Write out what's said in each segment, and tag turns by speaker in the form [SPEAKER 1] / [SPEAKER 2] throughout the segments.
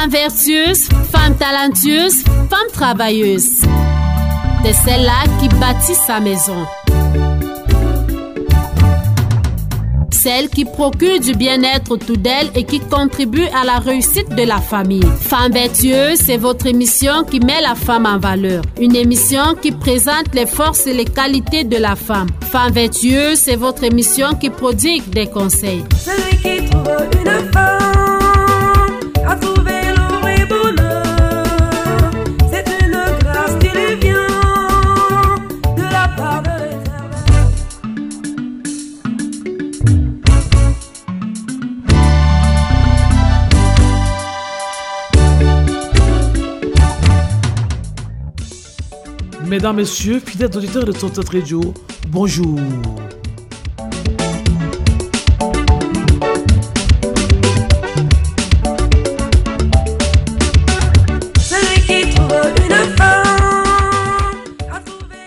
[SPEAKER 1] Femme vertueuse, femme talentueuse, femme travailleuse. C'est celle-là qui bâtit sa maison. Celle qui procure du bien-être autour d'elle et qui contribue à la réussite de la famille. Femme vertueuse, c'est votre émission qui met la femme en valeur. Une émission qui présente les forces et les qualités de la femme. Femme vertueuse, c'est votre émission qui prodigue des conseils.
[SPEAKER 2] Mesdames, Messieurs, fidèles auditeurs de Sunset Radio, bonjour.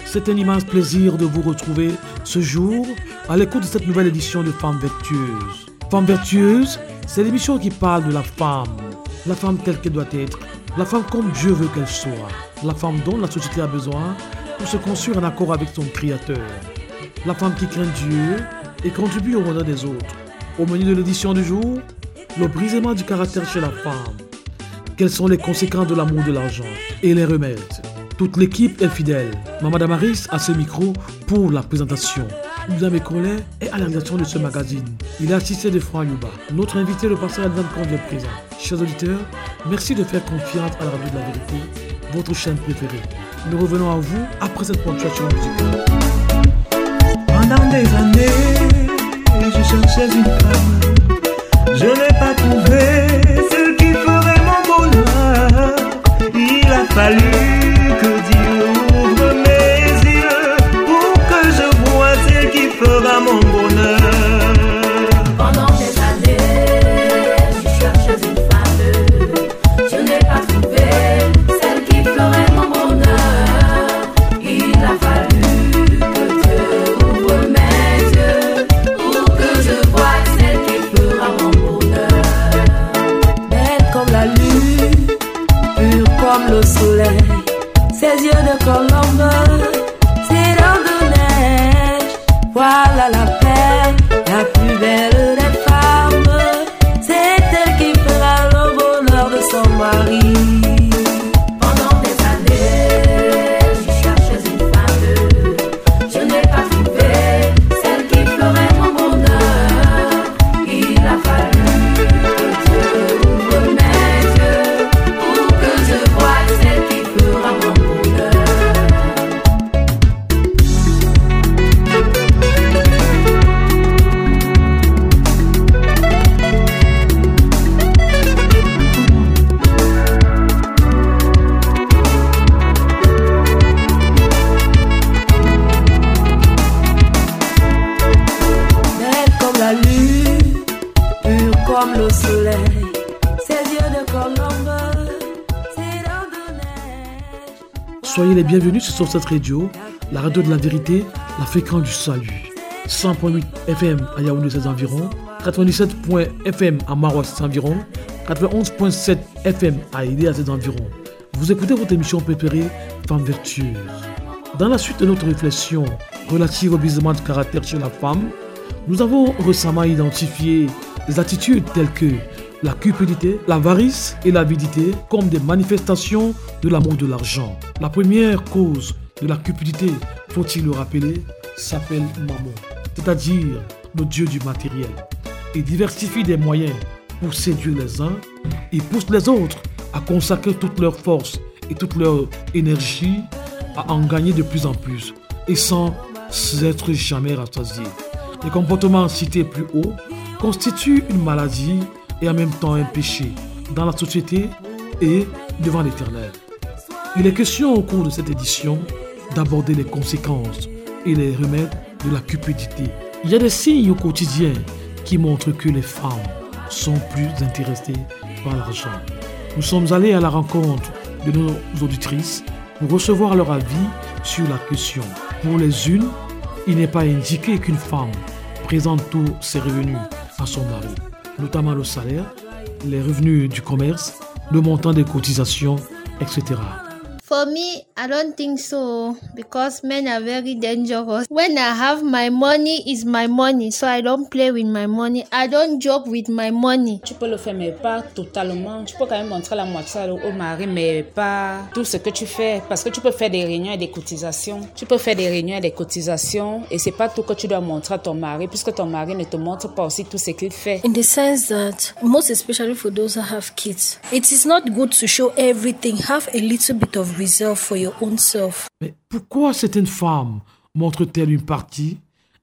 [SPEAKER 2] C'est un immense plaisir de vous retrouver ce jour à l'écoute de cette nouvelle édition de Femmes Vertueuses. Femmes Vertueuses, c'est l'émission qui parle de la femme, la femme telle qu'elle doit être, la femme comme Dieu veut qu'elle soit, la femme dont la société a besoin pour se construire en accord avec son Créateur, la femme qui craint Dieu et contribue au bonheur des autres. Au menu de l'édition du jour, le brisement du caractère chez la femme, quelles sont les conséquences de l'amour de l'argent et les remèdes? Toute l'équipe est fidèle. Maman Damaris a ce micro pour la présentation. Nous collègues est à la réalisation de ce magazine. Il est assisté de Franck Yuba. Notre invité, le pasteur Adam Comte, est présent. Chers auditeurs, merci de faire confiance à la radio de la vérité, votre chaîne préférée. Nous revenons à vous après cette ponctuation musicale.
[SPEAKER 3] Pendant des années, je cherchais une femme. Je n'ai pas trouvé celle qui ferait mon bonheur. Il a fallu que Dieu
[SPEAKER 2] Soyez les bienvenus sur cette radio, la radio de la vérité, la fréquence du salut. 100.8 FM à Yaoundé ses environs, 97.FM à Maroc ses environs, 91.7 FM à Aïdé à ses environs. Vous écoutez votre émission préférée, Femme vertueuse. Dans la suite de notre réflexion relative au brisement de caractère chez la femme, nous avons récemment identifié des attitudes telles que la cupidité, l'avarice et l'avidité comme des manifestations de l'amour de l'argent. La première cause de la cupidité, faut-il le rappeler, s'appelle Mammon, c'est-à-dire le dieu du matériel. Il diversifie des moyens pour séduire les uns et pousse les autres à consacrer toute leur force et toute leur énergie à en gagner de plus en plus et sans être jamais rassasiés. Les comportements cités plus haut constituent une maladie et en même temps un péché dans la société et devant l'Éternel. Il est question au cours de cette édition d'aborder les conséquences et les remèdes de la cupidité. Il y a des signes au quotidien qui montrent que les femmes sont plus intéressées par l'argent. Nous sommes allés à la rencontre de nos auditrices pour recevoir leur avis sur la question. Pour les unes, il n'est pas indiqué qu'une femme présente tous ses revenus à son mari, notamment le salaire, les revenus du commerce le montant des cotisations, etc.
[SPEAKER 4] For me, I don't think so because men are very dangerous. When I have my money, is my money, so I don't play with my money. I don't joke with my money.
[SPEAKER 5] Tu peux le faire, mais pas totalement. Tu peux quand même montrer la moitié au mari, mais pas tout ce que tu fais. Parce que tu peux faire des réunions et des cotisations. Tu peux faire des réunions et des cotisations, et c'est pas tout que tu dois montrer à ton mari, puisque ton mari ne te montre pas aussi tout ce qu'il fait.
[SPEAKER 6] In the sense that, most especially for those who have kids, it is not good to show everything. Have a little bit of
[SPEAKER 2] Mais pourquoi certaines femmes montrent-elles une partie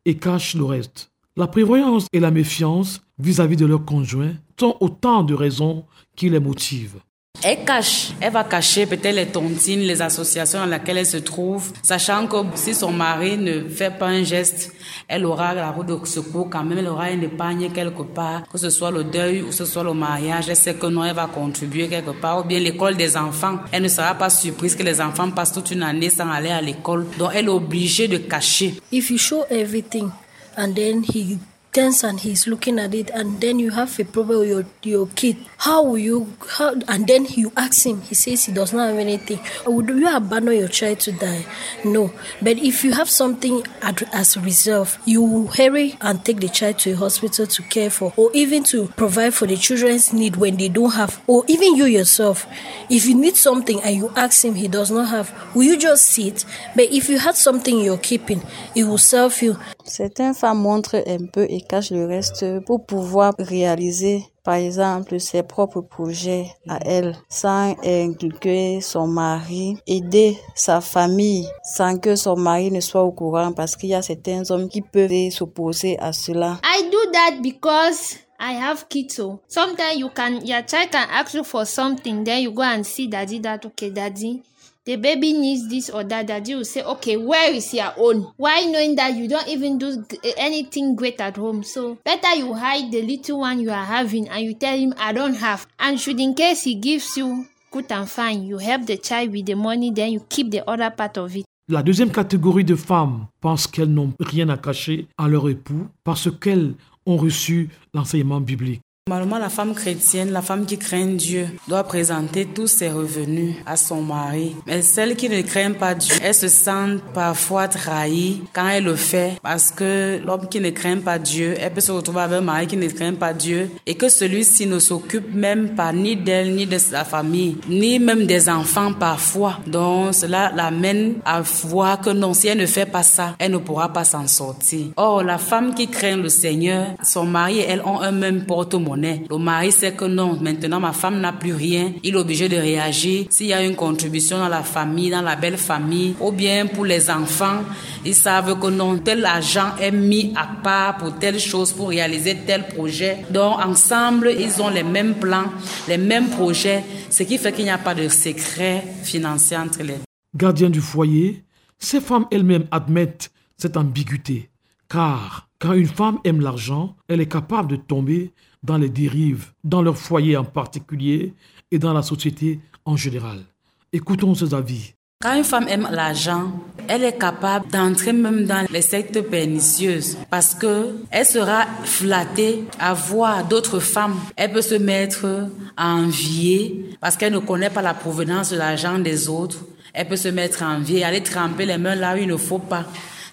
[SPEAKER 2] et cachent le reste? La prévoyance et la méfiance vis-à-vis de leur conjoint sont autant de raisons qui les motivent.
[SPEAKER 5] Elle cache, elle va cacher peut-être les tontines, les associations dans lesquelles elle se trouve, sachant que si son mari ne fait pas un geste, elle aura la roue de secours quand même, elle aura une épargne quelque part, que ce soit le deuil ou ce soit le mariage, elle sait que non, elle va contribuer quelque part, ou bien l'école des enfants, elle ne sera pas surprise que les enfants passent toute une année sans aller à l'école, donc elle est obligée de cacher.
[SPEAKER 6] If you show everything and then he and he's looking at it and then you have a problem with your, your kid how will you how and then you ask him he says he does not have anything. Would you abandon your child to die? No. But if you have something as reserve you will hurry and take the child to a hospital to care for or even to provide for the children's need when they don't have or even you yourself. If you need something and you ask him he does not have will you just sit? But if you had something you're keeping it will serve you.
[SPEAKER 7] Certaines femmes montrent un peu et cachent le reste pour pouvoir réaliser, par exemple, ses propres projets à elle, sans inculquer son mari, aider sa famille sans que son mari ne soit au courant parce qu'il y a certains hommes qui peuvent s'opposer à cela.
[SPEAKER 4] I do that because I have kids. So sometimes you can your child can ask you for something, then you go and see daddy that okay, daddy. The baby needs this or that. Daddy will say, okay, where is your own? Why knowing that you don't even do g- anything great at home? So better you hide the little one you are having and you tell him, I don't have. And should in case he gives you good and fine, you help the child with the money, then you keep the other part of it.
[SPEAKER 2] La deuxième catégorie de femmes pense qu'elles n'ont rien à cacher à leur époux parce qu'elles ont reçu l'enseignement biblique.
[SPEAKER 5] Normalement, la femme chrétienne, la femme qui craint Dieu, doit présenter tous ses revenus à son mari. Mais celle qui ne craint pas Dieu, elle se sent parfois trahie quand elle le fait parce que l'homme qui ne craint pas Dieu, elle peut se retrouver avec un mari qui ne craint pas Dieu et que celui-ci ne s'occupe même pas ni d'elle, ni de sa famille, ni même des enfants parfois. Donc, cela l'amène à voir que non, si elle ne fait pas ça, elle ne pourra pas s'en sortir. Or, la femme qui craint le Seigneur, son mari et elle ont un même porte-monnaie. Le mari sait que non, maintenant ma femme n'a plus rien. Il est obligé de réagir. S'il y a une contribution dans la famille, dans la belle famille, ou bien pour les enfants, ils savent que non, tel argent est mis à part pour telle chose, pour réaliser tel projet. Donc ensemble, ils ont les mêmes plans, les mêmes projets, ce qui fait qu'il n'y a pas de secret financier entre les deux.
[SPEAKER 2] Gardiens du foyer, ces femmes elles-mêmes admettent cette ambiguïté. Car quand une femme aime l'argent, elle est capable de tomber dans les dérives, dans leur foyer en particulier et dans la société en général. Écoutons ces avis.
[SPEAKER 5] Quand une femme aime l'argent, elle est capable d'entrer même dans les sectes pernicieuses parce que elle sera flattée à voir d'autres femmes. Elle peut se mettre à envier parce qu'elle ne connaît pas la provenance de l'argent des autres. Elle peut se mettre à envier, aller tremper les mains là où il ne faut pas.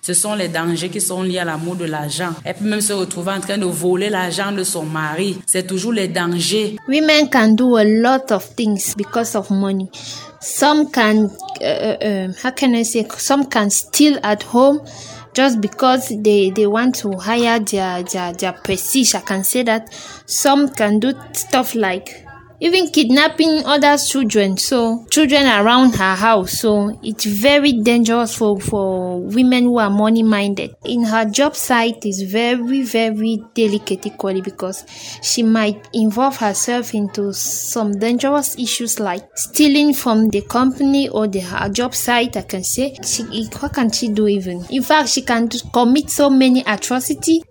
[SPEAKER 5] Ce sont les dangers qui sont liés à l'amour de l'argent. Elle peut même se retrouver en train de voler l'argent de son mari. C'est toujours les dangers.
[SPEAKER 4] Women can do a lot of things because of money. Some can, uh, uh, how can I say, some can steal at home just because they, they want to hire their, their, their prestige. I can say that. Some can do stuff like even kidnapping other children. So children around her house. So it's very dangerous for for women who are money minded in her job site is very very delicate equally because she might involve herself into some dangerous issues like stealing from the company or the her job site i can say. She what can she do even? In fact she can commit so many atrocities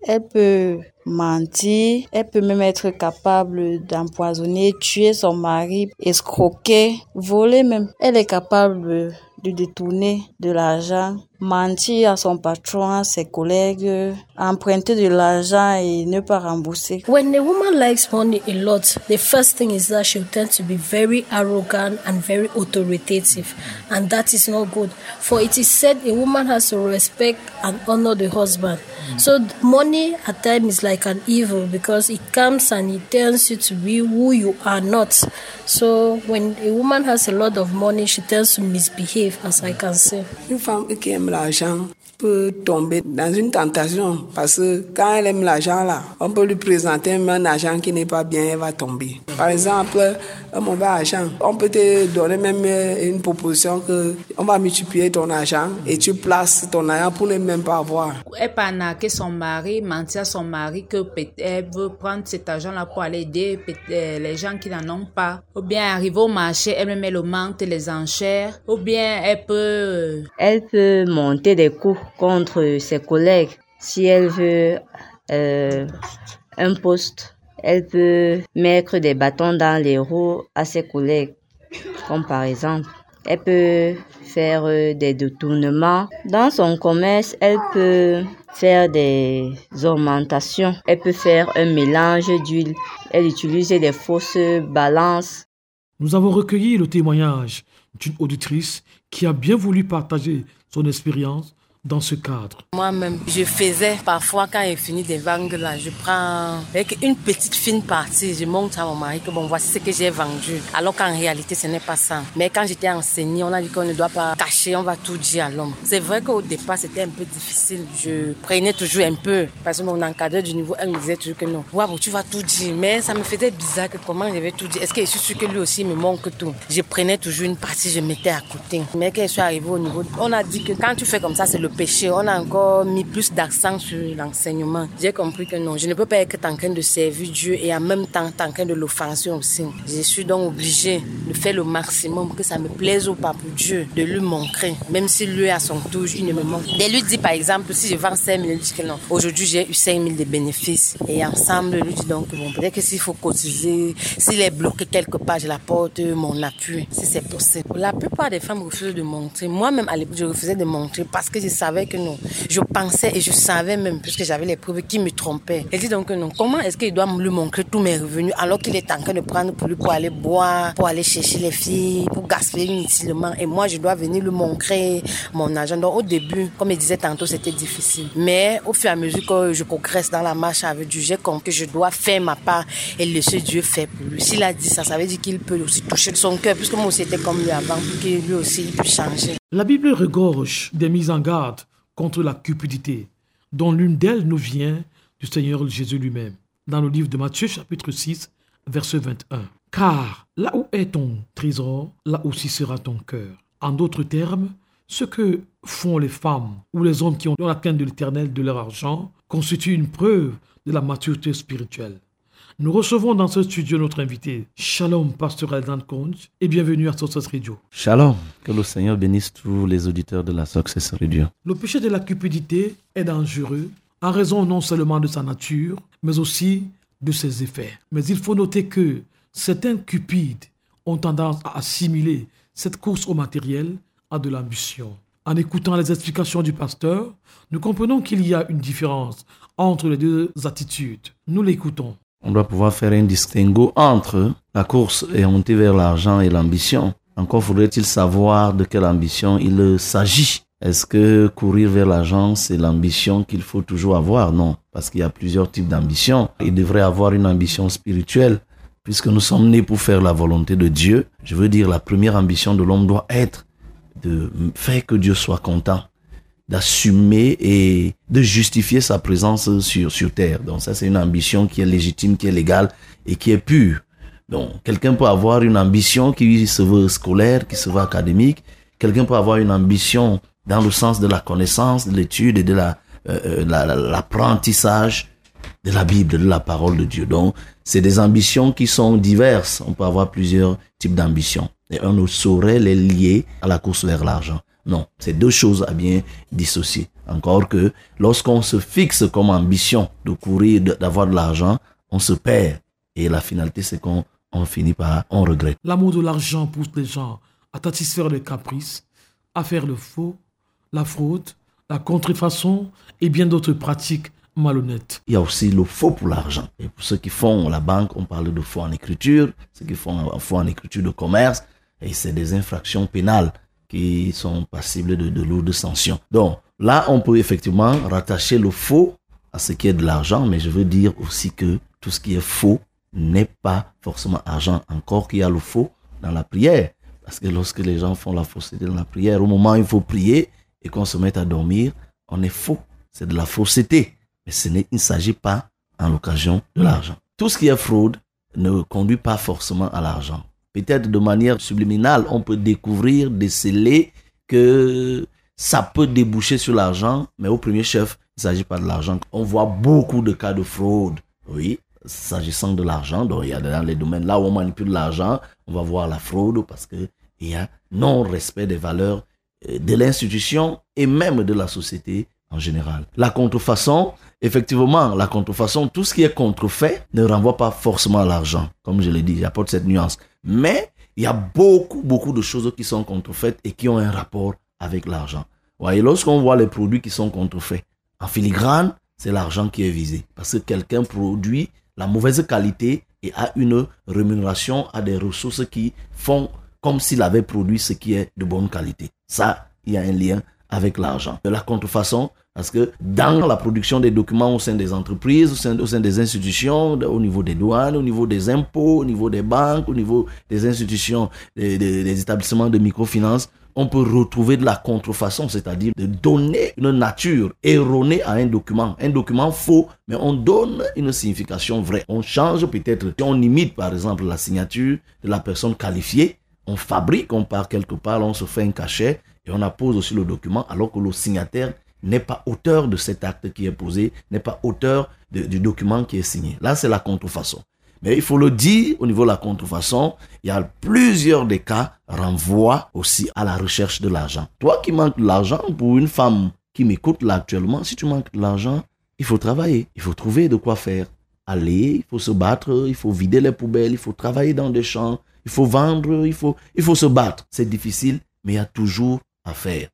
[SPEAKER 7] mentir, elle peut même être capable d'empoisonner, tuer son mari, escroquer, voler même. Elle est capable de détourner de l'argent mentir à son patron, à ses collègues, emprunter de l'argent et ne pas rembourser.
[SPEAKER 6] When a woman likes money a lot, the first thing is that she'll tend to be very arrogant and very authoritative, and that is not good. For it is said a woman has to respect and honor the husband. So money at times is like an evil because it comes and it turns you to be who you are not. So when a woman has a lot of money, she tends to misbehave, as I can say.
[SPEAKER 8] Une femme qui aime l'argent peut tomber dans une tentation parce que quand elle aime l'argent là, on peut lui présenter même un argent qui n'est pas bien, elle va tomber. Par exemple, un mauvais argent, on peut te donner même une proposition que on va multiplier ton argent et tu places ton argent pour ne même pas avoir.
[SPEAKER 9] Elle peut arnaquer son mari, mentir à son mari que peut-être veut prendre cet argent-là pour aller aider peut-être les gens qui n'en ont pas. Ou bien arriver au marché, elle met le manque, les enchères. Ou bien elle peut...
[SPEAKER 10] Elle peut monter des coups contre ses collègues si elle veut euh, un poste. Elle peut mettre des bâtons dans les roues à ses collègues, comme par exemple, elle peut faire euh, des détournements. Dans son commerce, elle peut faire des augmentations. Elle peut faire un mélange d'huile. Elle utilise des fausses balances.
[SPEAKER 2] Nous avons recueilli le témoignage d'une auditrice qui a bien voulu partager son expérience dans ce cadre.
[SPEAKER 11] Moi-même, je faisais parfois quand il finit des ventes là, je prends avec une petite fine partie, je montre à mon mari que bon voici ce que j'ai vendu. Alors qu'en réalité ce n'est pas ça. Mais quand j'étais enseignée, on a dit qu'on ne doit pas cacher, on va tout dire à l'homme. C'est vrai qu'au départ c'était un peu difficile. Je prenais toujours un peu parce que mon encadreur du niveau elle me disait toujours que non, wow, tu vas tout dire. Mais ça me faisait bizarre que comment je vais tout dire. Est-ce que je suis sûr que lui aussi me manque tout? Je prenais toujours une partie, je mettais à côté. Mais quand je suis arrivée au niveau, on a dit que quand tu fais comme ça c'est le péché. On a encore mis plus d'accent sur l'enseignement. J'ai compris que non, je ne peux pas être en train de servir Dieu et en même temps en train de l'offenser aussi. Je suis donc obligée de faire le maximum que ça me plaise ou pas pour Dieu, de lui montrer, même si lui à son tour, il ne me montre. De lui dit par exemple, si je vends 5 000, il dit que non, aujourd'hui j'ai eu 5 000 de bénéfices. Et ensemble, lui dit donc, bon, peut-être que s'il faut cotiser, s'il est bloqué quelque part, je l'apporte mon appui, si c'est possible. La plupart des femmes refusent de montrer. Moi-même, à l'époque, je refusais de montrer parce que je savais que non. Je pensais et je savais même, puisque j'avais les preuves, qui me trompaient. Elle dit donc non. Comment est-ce qu'il doit lui montrer tous mes revenus alors qu'il est en train de prendre pour lui pour aller boire, pour aller chercher les filles, pour gaspiller inutilement? Et moi, je dois venir lui montrer mon argent. Donc au début, comme il disait tantôt, c'était difficile. Mais au fur et à mesure que je progresse dans la marche avec Dieu, j'ai compris que je dois faire ma part et laisser Dieu faire pour lui. S'il a dit ça, ça veut dire qu'il peut aussi toucher son cœur, puisque moi aussi j'étais comme lui avant, pour que lui aussi il puisse changer.
[SPEAKER 2] La Bible regorge des mises en garde contre la cupidité, dont l'une d'elles nous vient du Seigneur Jésus lui-même, dans le livre de Matthieu chapitre 6, verset 21. Car là où est ton trésor, là aussi sera ton cœur. En d'autres termes, ce que font les femmes ou les hommes qui ont la crainte de l'éternel de leur argent constitue une preuve de la maturité spirituelle. Nous recevons dans ce studio notre invité, Shalom, pasteur Aldan Conch, et bienvenue à Success Radio.
[SPEAKER 12] Shalom, que le Seigneur bénisse tous les auditeurs de la Success Radio.
[SPEAKER 2] Le péché de la cupidité est dangereux en raison non seulement de sa nature, mais aussi de ses effets. Mais il faut noter que certains cupides ont tendance à assimiler cette course au matériel à de l'ambition. En écoutant les explications du pasteur, nous comprenons qu'il y a une différence entre les deux attitudes. Nous l'écoutons.
[SPEAKER 12] On doit pouvoir faire un distinguo entre la course orientée vers l'argent et l'ambition. Encore faudrait-il savoir de quelle ambition il s'agit. Est-ce que courir vers l'argent, c'est l'ambition qu'il faut toujours avoir? Non, parce qu'il y a plusieurs types d'ambition. Il devrait avoir une ambition spirituelle, puisque nous sommes nés pour faire la volonté de Dieu. Je veux dire, la première ambition de l'homme doit être de faire que Dieu soit content d'assumer et de justifier sa présence sur, sur terre. Donc ça, c'est une ambition qui est légitime, qui est légale et qui est pure. Donc, quelqu'un peut avoir une ambition qui se veut scolaire, qui se veut académique. Quelqu'un peut avoir une ambition dans le sens de la connaissance, de l'étude et de la, euh, l'apprentissage de la Bible, de la parole de Dieu. Donc, c'est des ambitions qui sont diverses. On peut avoir plusieurs types d'ambitions. Et on ne saurait les lier à la course vers l'argent. Non, c'est deux choses à bien dissocier. Encore que lorsqu'on se fixe comme ambition de courir, d'avoir de l'argent, on se perd. Et la finalité, c'est qu'on on finit par, on regrette.
[SPEAKER 2] L'amour de l'argent pousse les gens à satisfaire les caprices, à faire le faux, la fraude, la contrefaçon et bien d'autres pratiques malhonnêtes.
[SPEAKER 12] Il y a aussi le faux pour l'argent. Et pour ceux qui font la banque, on parle de faux en écriture, ceux qui font un faux en écriture de commerce, et c'est des infractions pénales qui sont passibles de, de lourdes sanctions. Donc là, on peut effectivement rattacher le faux à ce qui est de l'argent, mais je veux dire aussi que tout ce qui est faux n'est pas forcément argent. Encore qu'il y a le faux dans la prière. Parce que lorsque les gens font la fausseté dans la prière, au moment où il faut prier et qu'on se mette à dormir, on est faux. C'est de la fausseté. Mais il ne s'agit pas en l'occasion de l'argent. Tout ce qui est fraude ne conduit pas forcément à l'argent. Peut-être de manière subliminale, on peut découvrir, déceler que ça peut déboucher sur l'argent, mais au premier chef, il ne s'agit pas de l'argent. On voit beaucoup de cas de fraude, oui, s'agissant de l'argent. Donc, il y a dans les domaines là où on manipule l'argent, on va voir la fraude parce que il y a non-respect des valeurs euh, de l'institution et même de la société en général. La contrefaçon, effectivement, la contrefaçon, tout ce qui est contrefait ne renvoie pas forcément à l'argent. Comme je l'ai dit, j'apporte cette nuance. Mais il y a beaucoup, beaucoup de choses qui sont contrefaites et qui ont un rapport avec l'argent. Voyez, lorsqu'on voit les produits qui sont contrefaits, en filigrane, c'est l'argent qui est visé. Parce que quelqu'un produit la mauvaise qualité et a une rémunération à des ressources qui font comme s'il avait produit ce qui est de bonne qualité. Ça, il y a un lien avec l'argent. De la contrefaçon, parce que dans la production des documents au sein des entreprises, au sein, au sein, des institutions, au niveau des douanes, au niveau des impôts, au niveau des banques, au niveau des institutions, des, des, établissements de microfinance, on peut retrouver de la contrefaçon, c'est-à-dire de donner une nature erronée à un document, un document faux, mais on donne une signification vraie. On change peut-être, si on imite par exemple la signature de la personne qualifiée, on fabrique, on part quelque part, on se fait un cachet et on appose aussi le document alors que le signataire n'est pas auteur de cet acte qui est posé, n'est pas auteur du document qui est signé. Là, c'est la contrefaçon. Mais il faut le dire, au niveau de la contrefaçon, il y a plusieurs des cas renvoient aussi à la recherche de l'argent. Toi qui manques de l'argent, pour une femme qui m'écoute là actuellement, si tu manques de l'argent, il faut travailler, il faut trouver de quoi faire. Aller, il faut se battre, il faut vider les poubelles, il faut travailler dans des champs, il faut vendre, il faut, il faut se battre. C'est difficile, mais il y a toujours à faire.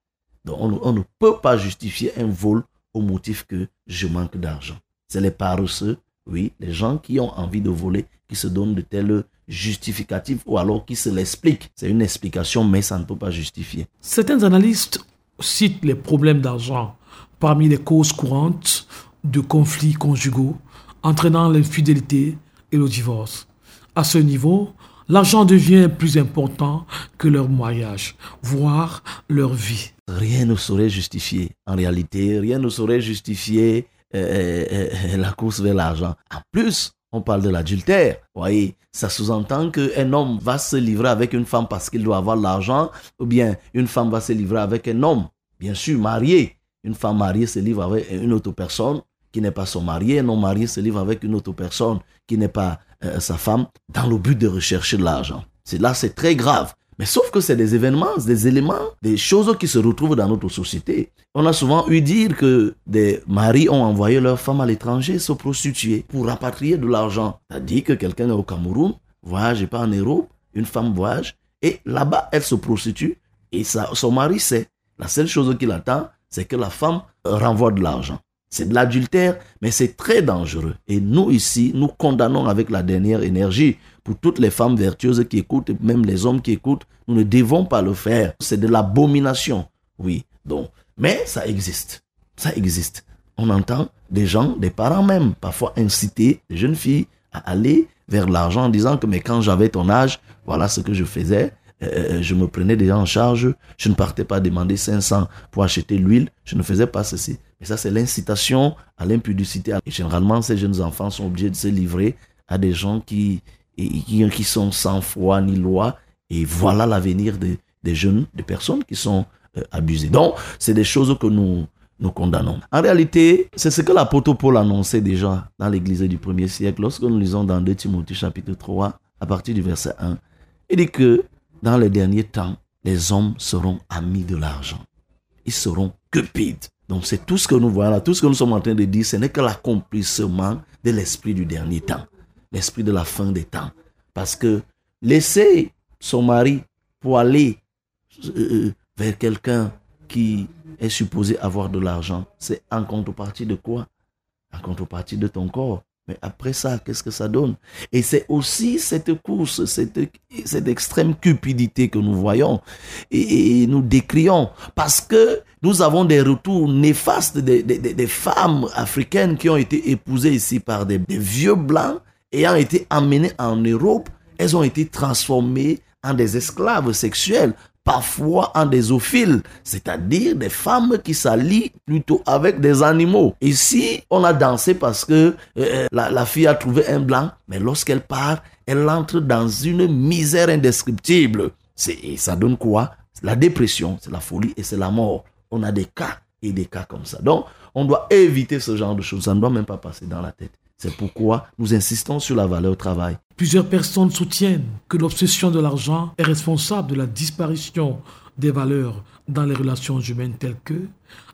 [SPEAKER 12] Donc on, ne peut pas justifier un vol au motif que je manque d'argent. C'est les paresseux oui, les gens qui ont envie de voler, qui se donnent de tels justificatifs ou alors qui se l'expliquent. C'est une explication, mais ça ne peut pas justifier.
[SPEAKER 2] Certains analystes citent les problèmes d'argent parmi les causes courantes de conflits conjugaux entraînant l'infidélité et le divorce. À ce niveau, l'argent devient plus important que leur mariage, voire leur vie.
[SPEAKER 12] Rien ne saurait justifier. En réalité, rien ne saurait justifier euh, euh, euh, la course vers l'argent. En plus, on parle de l'adultère. Voyez, ça sous-entend qu'un homme va se livrer avec une femme parce qu'il doit avoir l'argent, ou bien une femme va se livrer avec un homme, bien sûr, marié. Une femme mariée se livre avec une autre personne qui n'est pas son mari, un homme marié se livre avec une autre personne qui n'est pas sa femme, dans le but de rechercher de l'argent. C'est là, c'est très grave. Mais sauf que c'est des événements, des éléments, des choses qui se retrouvent dans notre société. On a souvent eu dire que des maris ont envoyé leurs femmes à l'étranger se prostituer pour rapatrier de l'argent. C'est-à-dire que quelqu'un est au Cameroun, voyage pas en Europe, une femme voyage, et là-bas, elle se prostitue, et ça, son mari sait. La seule chose qu'il attend, c'est que la femme renvoie de l'argent. C'est de l'adultère, mais c'est très dangereux. Et nous ici, nous condamnons avec la dernière énergie pour toutes les femmes vertueuses qui écoutent, même les hommes qui écoutent, nous ne devons pas le faire. C'est de l'abomination. Oui. Donc, mais ça existe. Ça existe. On entend des gens, des parents même, parfois inciter des jeunes filles à aller vers l'argent en disant que mais quand j'avais ton âge, voilà ce que je faisais. Euh, euh, je me prenais déjà en charge. Je ne partais pas demander 500 pour acheter l'huile. Je ne faisais pas ceci. Mais ça, c'est l'incitation à l'impudicité. Et généralement, ces jeunes enfants sont obligés de se livrer à des gens qui, qui, sont sans foi ni loi. Et voilà l'avenir des, jeunes, des personnes qui sont euh, abusées. Donc, c'est des choses que nous, nous condamnons. En réalité, c'est ce que l'apôtre Paul annonçait déjà dans l'église du premier siècle. Lorsque nous lisons dans 2 Timothée chapitre 3, à partir du verset 1, il dit que dans les derniers temps, les hommes seront amis de l'argent. Ils seront cupides. Donc c'est tout ce que nous voyons là, tout ce que nous sommes en train de dire, ce n'est que l'accomplissement de l'esprit du dernier temps, l'esprit de la fin des temps. Parce que laisser son mari pour aller euh, vers quelqu'un qui est supposé avoir de l'argent, c'est en contrepartie de quoi? En contrepartie de ton corps. Mais après ça, qu'est-ce que ça donne? Et c'est aussi cette course, cette, extrême cupidité que nous voyons et, nous décrions. Parce que nous avons des retours néfastes des, femmes africaines qui ont été épousées ici par des, des vieux blancs ayant été emmenées en Europe. Elles ont été transformées en des esclaves sexuels parfois en des c'est-à-dire des femmes qui s'allient plutôt avec des animaux. Ici, on a dansé parce que euh, la, la, fille a trouvé un blanc, mais lorsqu'elle part, elle entre dans une misère indescriptible. Et ça donne quoi? La dépression, c'est la folie et c'est la mort. On a des cas et des cas comme ça. Donc, on doit éviter ce genre de choses. Ça ne doit même pas passer dans la tête. C'est pourquoi nous insistons sur la valeur travail.
[SPEAKER 2] Plusieurs personnes soutiennent que l'obsession de l'argent est responsable de la disparition des valeurs dans les relations humaines telles que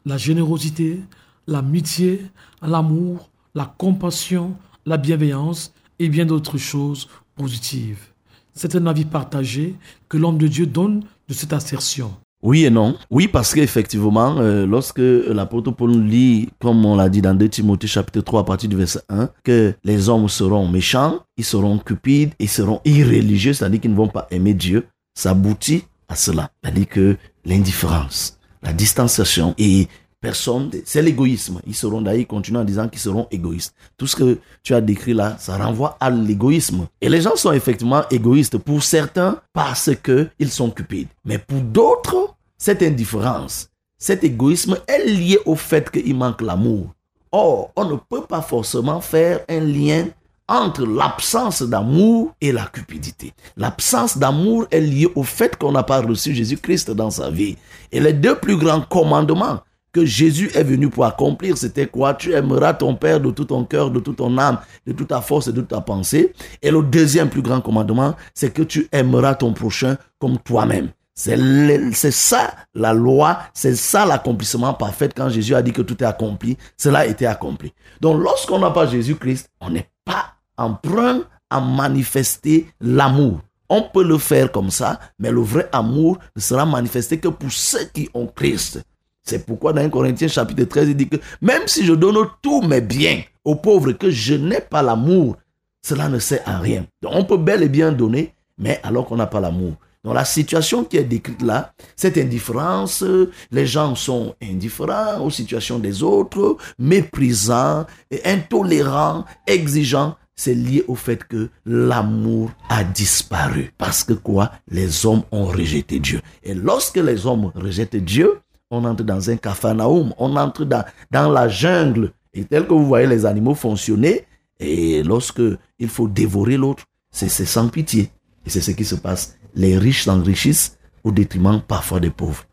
[SPEAKER 2] la générosité, l'amitié, l'amour, la compassion, la bienveillance et bien d'autres choses positives. C'est un avis partagé que l'homme de Dieu donne de cette assertion.
[SPEAKER 12] Oui et non. Oui, parce qu'effectivement, euh, lorsque l'apôtre Paul lit, comme on l'a dit dans 2 Timothée chapitre 3 à partir du verset 1, que les hommes seront méchants, ils seront cupides, ils seront irréligieux, c'est-à-dire qu'ils ne vont pas aimer Dieu, ça aboutit à cela. C'est-à-dire que l'indifférence, la distanciation et personne, c'est l'égoïsme. Ils seront d'ailleurs, ils continuent en disant qu'ils seront égoïstes. Tout ce que tu as décrit là, ça renvoie à l'égoïsme. Et les gens sont effectivement égoïstes pour certains parce que ils sont cupides. Mais pour d'autres, cette indifférence, cet égoïsme est lié au fait qu'il manque l'amour. Or, on ne peut pas forcément faire un lien entre l'absence d'amour et la cupidité. L'absence d'amour est liée au fait qu'on n'a pas reçu Jésus-Christ dans sa vie. Et les deux plus grands commandements que Jésus est venu pour accomplir, c'était quoi? Tu aimeras ton Père de tout ton cœur, de toute ton âme, de toute ta force et de toute ta pensée. Et le deuxième plus grand commandement, c'est que tu aimeras ton prochain comme toi-même. C'est ça la loi, c'est ça l'accomplissement parfait. Quand Jésus a dit que tout est accompli, cela a été accompli. Donc lorsqu'on n'a pas Jésus-Christ, on n'est pas emprunt à manifester l'amour. On peut le faire comme ça, mais le vrai amour ne sera manifesté que pour ceux qui ont Christ. C'est pourquoi dans 1 Corinthiens chapitre 13, il dit que même si je donne tous mes biens aux pauvres, que je n'ai pas l'amour, cela ne sert à rien. Donc on peut bel et bien donner, mais alors qu'on n'a pas l'amour. Dans la situation qui est décrite là, cette indifférence, les gens sont indifférents aux situations des autres, méprisants, intolérants, exigeants. C'est lié au fait que l'amour a disparu. Parce que quoi? Les hommes ont rejeté Dieu. Et lorsque les hommes rejettent Dieu, on entre dans un capharnaüm, on entre dans, dans la jungle. Et tel que vous voyez les animaux fonctionner, et lorsque il faut dévorer l'autre, c'est sans pitié. Et c'est ce qui se passe les riches s'enrichissent au détriment parfois des pauvres.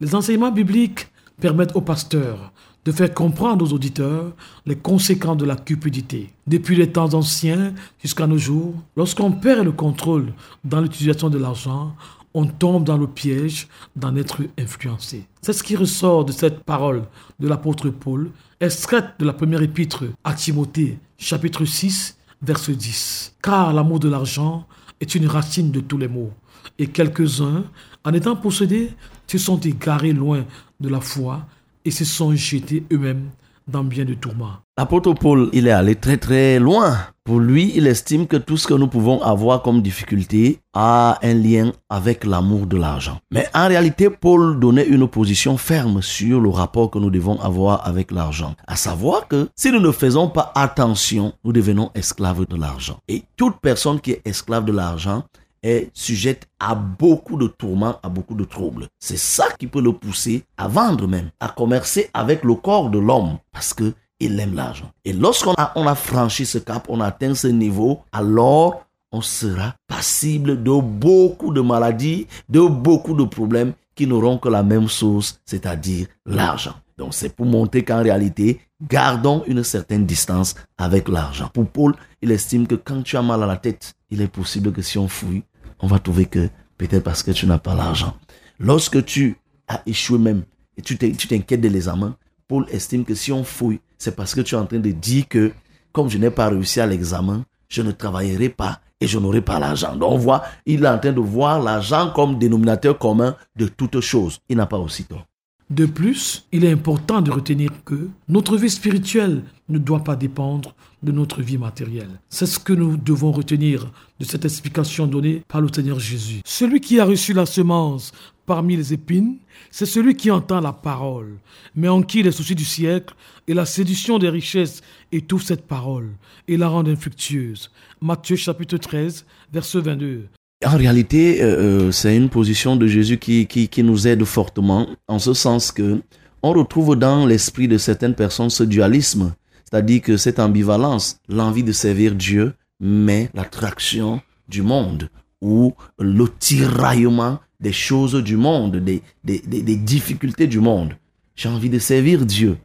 [SPEAKER 2] Les enseignements bibliques permettent aux pasteurs de faire comprendre aux auditeurs les conséquences de la cupidité. Depuis les temps anciens jusqu'à nos jours, lorsqu'on perd le contrôle dans l'utilisation de l'argent, on tombe dans le piège d'en être influencé. C'est ce qui ressort de cette parole de l'apôtre Paul, extraite de la première épître à Timothée, chapitre 6, verset 10. Car l'amour de l'argent est une racine de tous les maux. Et quelques-uns, en étant possédés, se sont égarés loin de la foi et se sont jetés eux-mêmes dans bien de tourments.
[SPEAKER 12] L'apôtre Paul, il est allé très très loin. Pour lui, il estime que tout ce que nous pouvons avoir comme difficulté a un lien avec l'amour de l'argent. Mais en réalité, Paul donnait une position ferme sur le rapport que nous devons avoir avec l'argent. À savoir que si nous ne faisons pas attention, nous devenons esclaves de l'argent. Et toute personne qui est esclave de l'argent est sujette à beaucoup de tourments, à beaucoup de troubles. C'est ça qui peut le pousser à vendre même, à commercer avec le corps de l'homme, parce que il aime l'argent. Et lorsqu'on a, a franchi ce cap, on atteint ce niveau, alors on sera passible de beaucoup de maladies, de beaucoup de problèmes qui n'auront que la même source, c'est-à-dire l'argent. Donc c'est pour montrer qu'en réalité, gardons une certaine distance avec l'argent. Pour Paul, il estime que quand tu as mal à la tête, il est possible que si on fouille, on va trouver que peut-être parce que tu n'as pas l'argent. Lorsque tu as échoué même et tu t'inquiètes de l'examen, Paul estime que si on fouille, c'est parce que tu es en train de dire que comme je n'ai pas réussi à l'examen, je ne travaillerai pas et je n'aurai pas l'argent. Donc on voit, il est en train de voir l'argent comme dénominateur commun de toutes choses. Il n'a pas aussi tort.
[SPEAKER 2] De plus, il est important de retenir que notre vie spirituelle ne doit pas dépendre de notre vie matérielle. C'est ce que nous devons retenir de cette explication donnée par le Seigneur Jésus. Celui qui a reçu la semence parmi les épines, c'est celui qui entend la parole, mais en qui les soucis du siècle et la séduction des richesses étouffent cette parole et la rendent infructueuse. Matthieu chapitre 13, verset 22.
[SPEAKER 12] En réalité, euh, euh, c'est une position de Jésus qui, qui, nous aide fortement, en ce sens que on retrouve dans l'esprit de certaines personnes ce dualisme, c'est-à-dire que cette ambivalence, l'envie de servir Dieu, mais l'attraction du monde ou le tiraillement des choses du monde, des, des, des, difficultés du monde. J'ai envie de servir Dieu.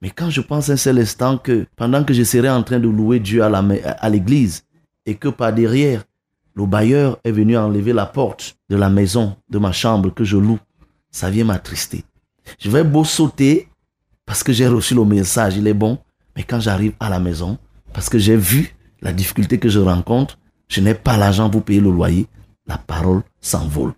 [SPEAKER 12] Mais quand je pense un seul instant que pendant que je serai en train de louer Dieu à la- à l'église et que par derrière, le bailleur est venu enlever la porte de la maison, de ma chambre que je loue, ça vient m'attrister. Je vais beau sauter parce que j'ai reçu le message, il est bon, mais quand j'arrive à la maison, parce que j'ai vu la difficulté que je rencontre, je n'ai pas l'argent pour payer le loyer, la parole s'envole.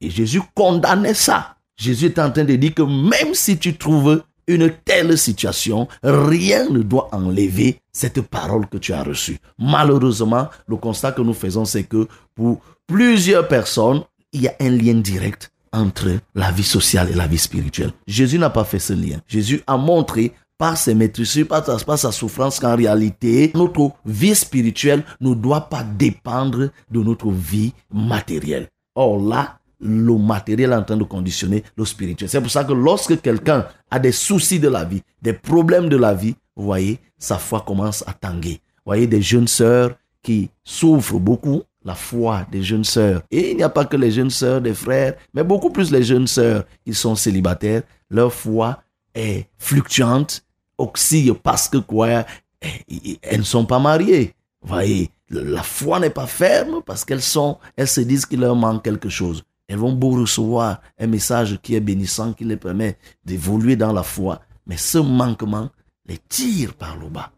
[SPEAKER 12] Et Jésus condamnait ça. Jésus est en train de dire que même si tu trouves une telle situation, rien ne doit enlever cette parole que tu as reçue. Malheureusement, le constat que nous faisons, c'est que pour plusieurs personnes, il y a un lien direct entre la vie sociale et la vie spirituelle. Jésus n'a pas fait ce lien. Jésus a montré par ses maîtrisures, par par sa souffrance qu'en réalité, notre vie spirituelle ne doit pas dépendre de notre vie matérielle. Or là, le matériel en train de conditionner le spirituel. C'est pour ça que lorsque quelqu'un a des soucis de la vie, des problèmes de la vie, vous voyez, sa foi commence à tanguer. Vous voyez des jeunes sœurs qui souffrent beaucoup, la foi des jeunes sœurs. Et il n'y a pas que les jeunes sœurs, des frères, mais beaucoup plus les jeunes sœurs qui sont célibataires. Leur foi est fluctuante, oscille parce que quoi, eh, elles ne sont pas mariées. Vous voyez, la foi n'est pas ferme parce qu'elles sont, elles se disent qu'il leur manque quelque chose. Elles vont beau recevoir un message qui est bénissant, qui les permet d'évoluer dans la foi, mais ce manquement les tire par le bas.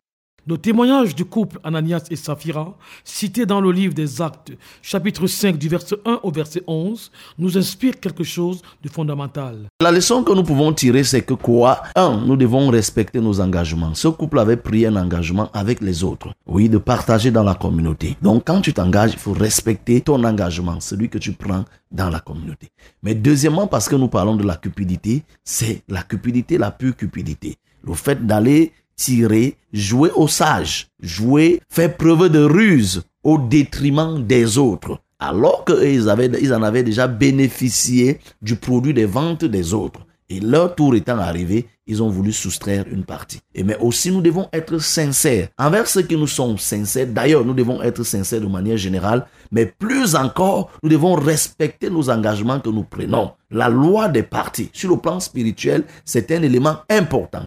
[SPEAKER 2] Le témoignage du couple Ananias et Saphira, cité dans le livre des Actes, chapitre 5 du verset 1 au verset 11, nous inspire quelque chose de fondamental.
[SPEAKER 12] La leçon que nous pouvons tirer, c'est que quoi? Un, nous devons respecter nos engagements. Ce couple avait pris un engagement avec les autres. Oui, de partager dans la communauté. Donc, quand tu t'engages, il faut respecter ton engagement, celui que tu prends dans la communauté. Mais deuxièmement, parce que nous parlons de la cupidité, c'est la cupidité, la pure cupidité. Le fait d'aller tirer, jouer au sage, jouer, faire preuve de ruse au détriment des autres. Alors qu'ils ils en avaient déjà bénéficié du produit des ventes des autres. Et leur tour étant arrivé, ils ont voulu soustraire une partie. Et mais aussi, nous devons être sincères envers ceux qui nous sont sincères. D'ailleurs, nous devons être sincères de manière générale, mais plus encore, nous devons respecter nos engagements que nous prenons. La loi des parties, sur le plan spirituel, c'est un élément important.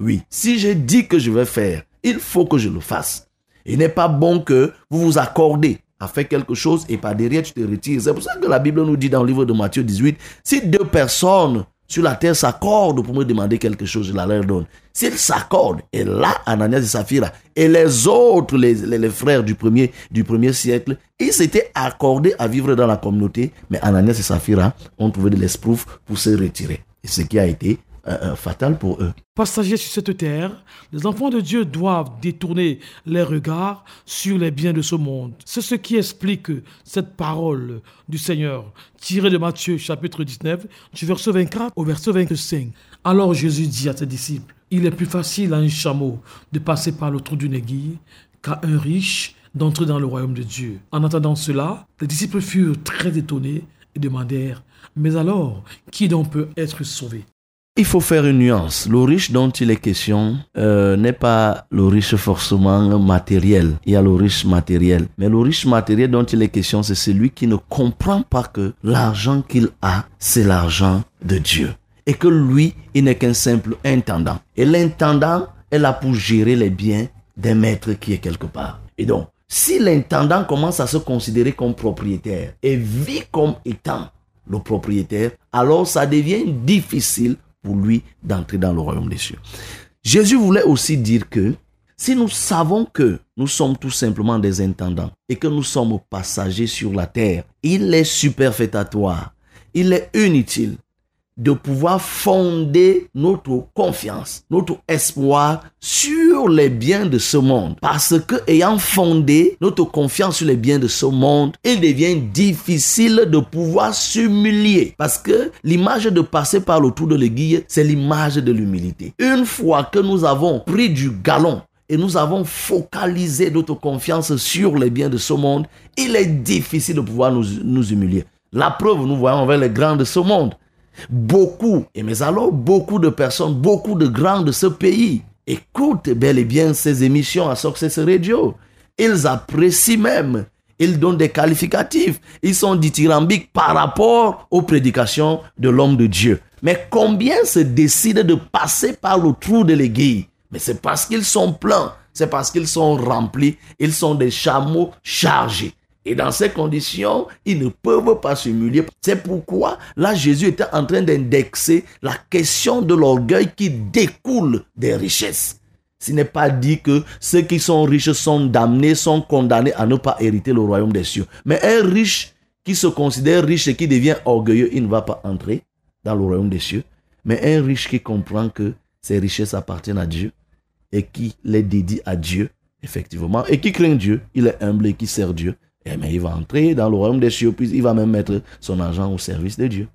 [SPEAKER 12] Oui, si j'ai dit que je vais faire, il faut que je le fasse. Il n'est pas bon que vous vous accordez à faire quelque chose et par derrière tu te retires. C'est pour ça que la Bible nous dit dans le livre de Matthieu 18, si deux personnes sur la terre s'accordent pour me demander quelque chose, je la leur donne. S'ils s'accordent, et là, Ananias et Saphira, et les autres, les, frères du premier, du premier siècle, ils s'étaient accordés à vivre dans la communauté, mais Ananias et Saphira ont trouvé de l'esprouf pour se retirer. Et ce qui a été euh, fatal pour eux.
[SPEAKER 2] Passagers sur cette terre, les enfants de Dieu doivent détourner les regards sur les biens de ce monde. C'est ce qui explique cette parole du Seigneur tirée de Matthieu chapitre 19 du verset 24 au verset 25. Alors Jésus dit à ses disciples, il est plus facile à un chameau de passer par le trou d'une aiguille qu'à un riche d'entrer dans le royaume de Dieu. En entendant cela, les disciples furent très étonnés et demandèrent, mais alors, qui donc peut être sauvé?
[SPEAKER 12] Il faut faire une nuance. Le riche dont il est question euh, n'est pas le riche forcément matériel. Il y a le riche matériel. Mais le riche matériel dont il est question, c'est celui qui ne comprend pas que l'argent qu'il a, c'est l'argent de Dieu. Et que lui, il n'est qu'un simple intendant. Et l'intendant est là pour gérer les biens d'un maître qui est quelque part. Et donc, si l'intendant commence à se considérer comme propriétaire et vit comme étant le propriétaire, alors ça devient difficile pour lui d'entrer dans le royaume des cieux. Jésus voulait aussi dire que si nous savons que nous sommes tout simplement des intendants et que nous sommes passagers sur la terre, il est superfétatoire, il est inutile de pouvoir fonder notre confiance, notre espoir sur les biens de ce monde. Parce que ayant fondé notre confiance sur les biens de ce monde, il devient difficile de pouvoir s'humilier. Parce que l'image de passer par le trou de l'aiguille, c'est l'image de l'humilité. Une fois que nous avons pris du galon et nous avons focalisé notre confiance sur les biens de ce monde, il est difficile de pouvoir nous, nous humilier. La preuve, nous voyons envers les grands de ce monde. Beaucoup, et mais alors beaucoup de personnes, beaucoup de grands de ce pays écoutent bel et bien ces émissions à Success Radio. Ils apprécient même. Ils donnent des qualificatifs. Ils sont dithyrambiques par rapport aux prédications de l'homme de Dieu. Mais combien se décident de passer par le trou de l'aiguille? Mais c'est parce qu'ils sont pleins. C'est parce qu'ils sont remplis. Ils sont des chameaux chargés. Et dans ces conditions, ils ne peuvent pas s'humilier. C'est pourquoi là, Jésus était en train d'indexer la question de l'orgueil qui découle des richesses. Ce n'est pas dit que ceux qui sont riches sont damnés, sont condamnés à ne pas hériter le royaume des cieux. Mais un riche qui se considère riche et qui devient orgueilleux, il ne va pas entrer dans le royaume des cieux. Mais un riche qui comprend que ses richesses appartiennent à Dieu et qui les dédie à Dieu, effectivement, et qui craint Dieu, il est humble et qui sert Dieu, eh bien, il va entrer dans le royaume des puis il va même mettre son argent au service de Dieu.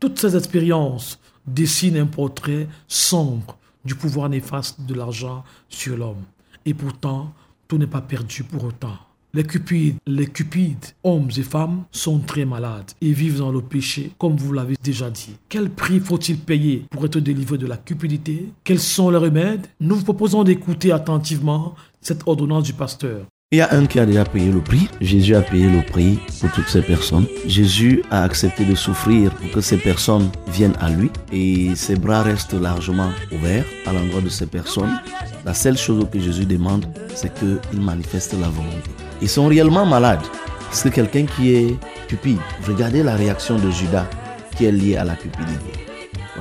[SPEAKER 2] Toutes ces expériences dessinent un portrait sombre du pouvoir néfaste de l'argent sur l'homme. Et pourtant, tout n'est pas perdu pour autant. Les cupides, les cupides, hommes et femmes, sont très malades et vivent dans le péché, comme vous l'avez déjà dit. Quel prix faut-il payer pour être délivré de la cupidité? Quels sont les remèdes? Nous vous proposons d'écouter attentivement cette ordonnance du pasteur.
[SPEAKER 12] Il y a un qui a déjà payé le prix. Jésus a payé le prix pour toutes ces personnes. Jésus a accepté de souffrir pour que ces personnes viennent à lui et ses bras restent largement ouverts à l'endroit de ces personnes. La seule chose que Jésus demande, c'est qu'ils manifestent la volonté. Ils sont réellement malades. C'est quelqu'un qui est cupide. Regardez la réaction de Judas qui est liée à la cupidité.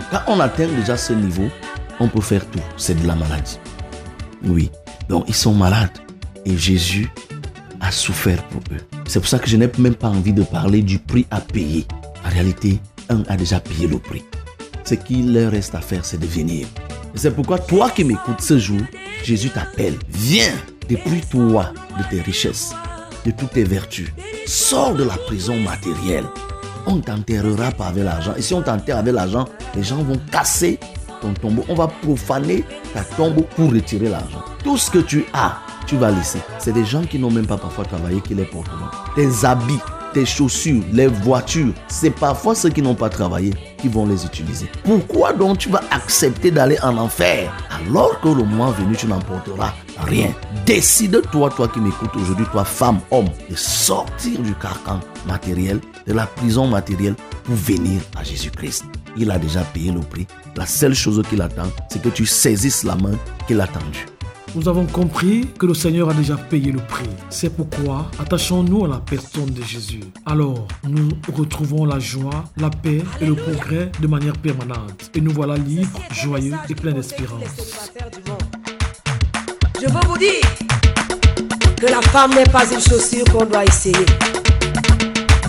[SPEAKER 12] Quand on atteint déjà ce niveau, on peut faire tout. C'est de la maladie. Oui. Donc ils sont malades et Jésus a souffert pour eux. C'est pour ça que je n'ai même pas envie de parler du prix à payer. En réalité, un a déjà payé le prix. Ce qu'il leur reste à faire, c'est de venir. C'est pourquoi toi qui m'écoutes ce jour, Jésus t'appelle. Viens, dépouille-toi de tes richesses, de toutes tes vertus. Sors de la prison matérielle. On t'enterrera pas avec l'argent. Et si on t'enterre avec l'argent, les gens vont casser ton tombeau. On va profaner ta tombe pour retirer l'argent. Tout ce que tu as, tu vas laisser. C'est des gens qui n'ont même pas parfois travaillé qui les porteront. Tes habits, tes chaussures, les voitures, c'est parfois ceux qui n'ont pas travaillé qui vont les utiliser. Pourquoi donc tu vas accepter d'aller en enfer alors que le moment venu tu n'emporteras rien? Décide-toi, toi qui m'écoutes aujourd'hui, toi femme, homme, de sortir du carcan matériel, de la prison matérielle pour venir à Jésus-Christ. Il a déjà payé le prix. La seule chose qu'il attend, c'est que tu saisisses la main qu'il a tendue.
[SPEAKER 2] Nous avons compris que le Seigneur a déjà payé le prix. C'est pourquoi attachons-nous à la personne de Jésus. Alors, nous retrouvons la joie, la paix et le progrès de manière permanente. Et nous voilà libres, joyeux et pleins d'espérance.
[SPEAKER 13] Je veux vous dire que la femme n'est pas une chaussure qu'on doit essayer.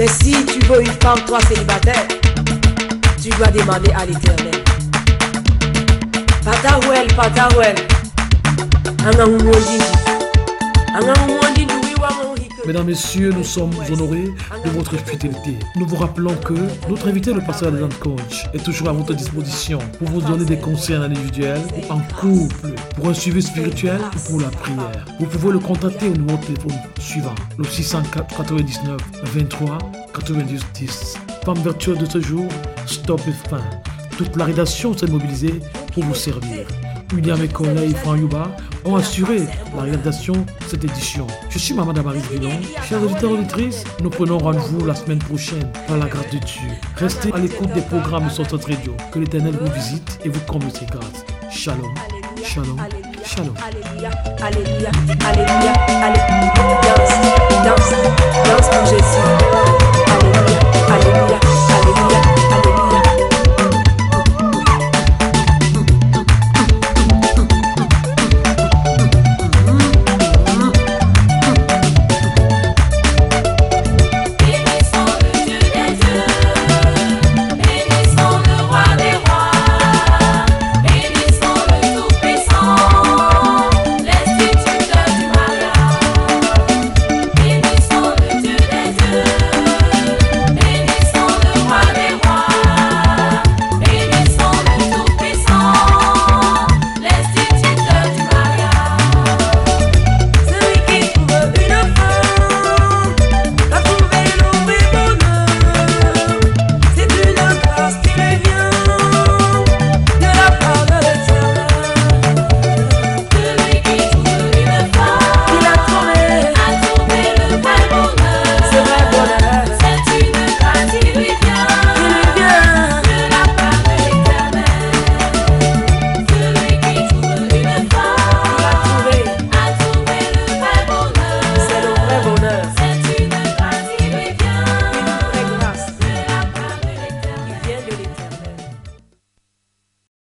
[SPEAKER 13] Mais si tu veux une femme, toi célibataire, tu dois demander à l'éternel. Patawel, patawel.
[SPEAKER 2] Mesdames, Messieurs, nous sommes honorés de votre fidélité. Nous vous rappelons que notre invité, le pasteur Adam Coach, est toujours à votre disposition pour vous donner des conseils en individuel ou en couple, pour un suivi spirituel ou pour la prière. Vous pouvez le contacter au numéro de téléphone suivant, le 699 23 90 10. Femme vertueuse de ce jour, stop et fin. Toute la rédaction s'est mobilisée pour vous servir. William et collègues Franck Yuba ont assuré la réalisation de cette édition. Je suis Maman Damaris Villon. Chers auditeurs et auditrices, nous prenons rendez-vous la semaine prochaine par la grâce de Dieu. Restez à l'écoute des programmes de Sortant Radio. Que l'Éternel vous visite et vous comble ses grâces. Shalom, shalom, shalom.
[SPEAKER 13] Alléluia, alléluia, alléluia, alléluia. Danse, danse, danse pour Jésus.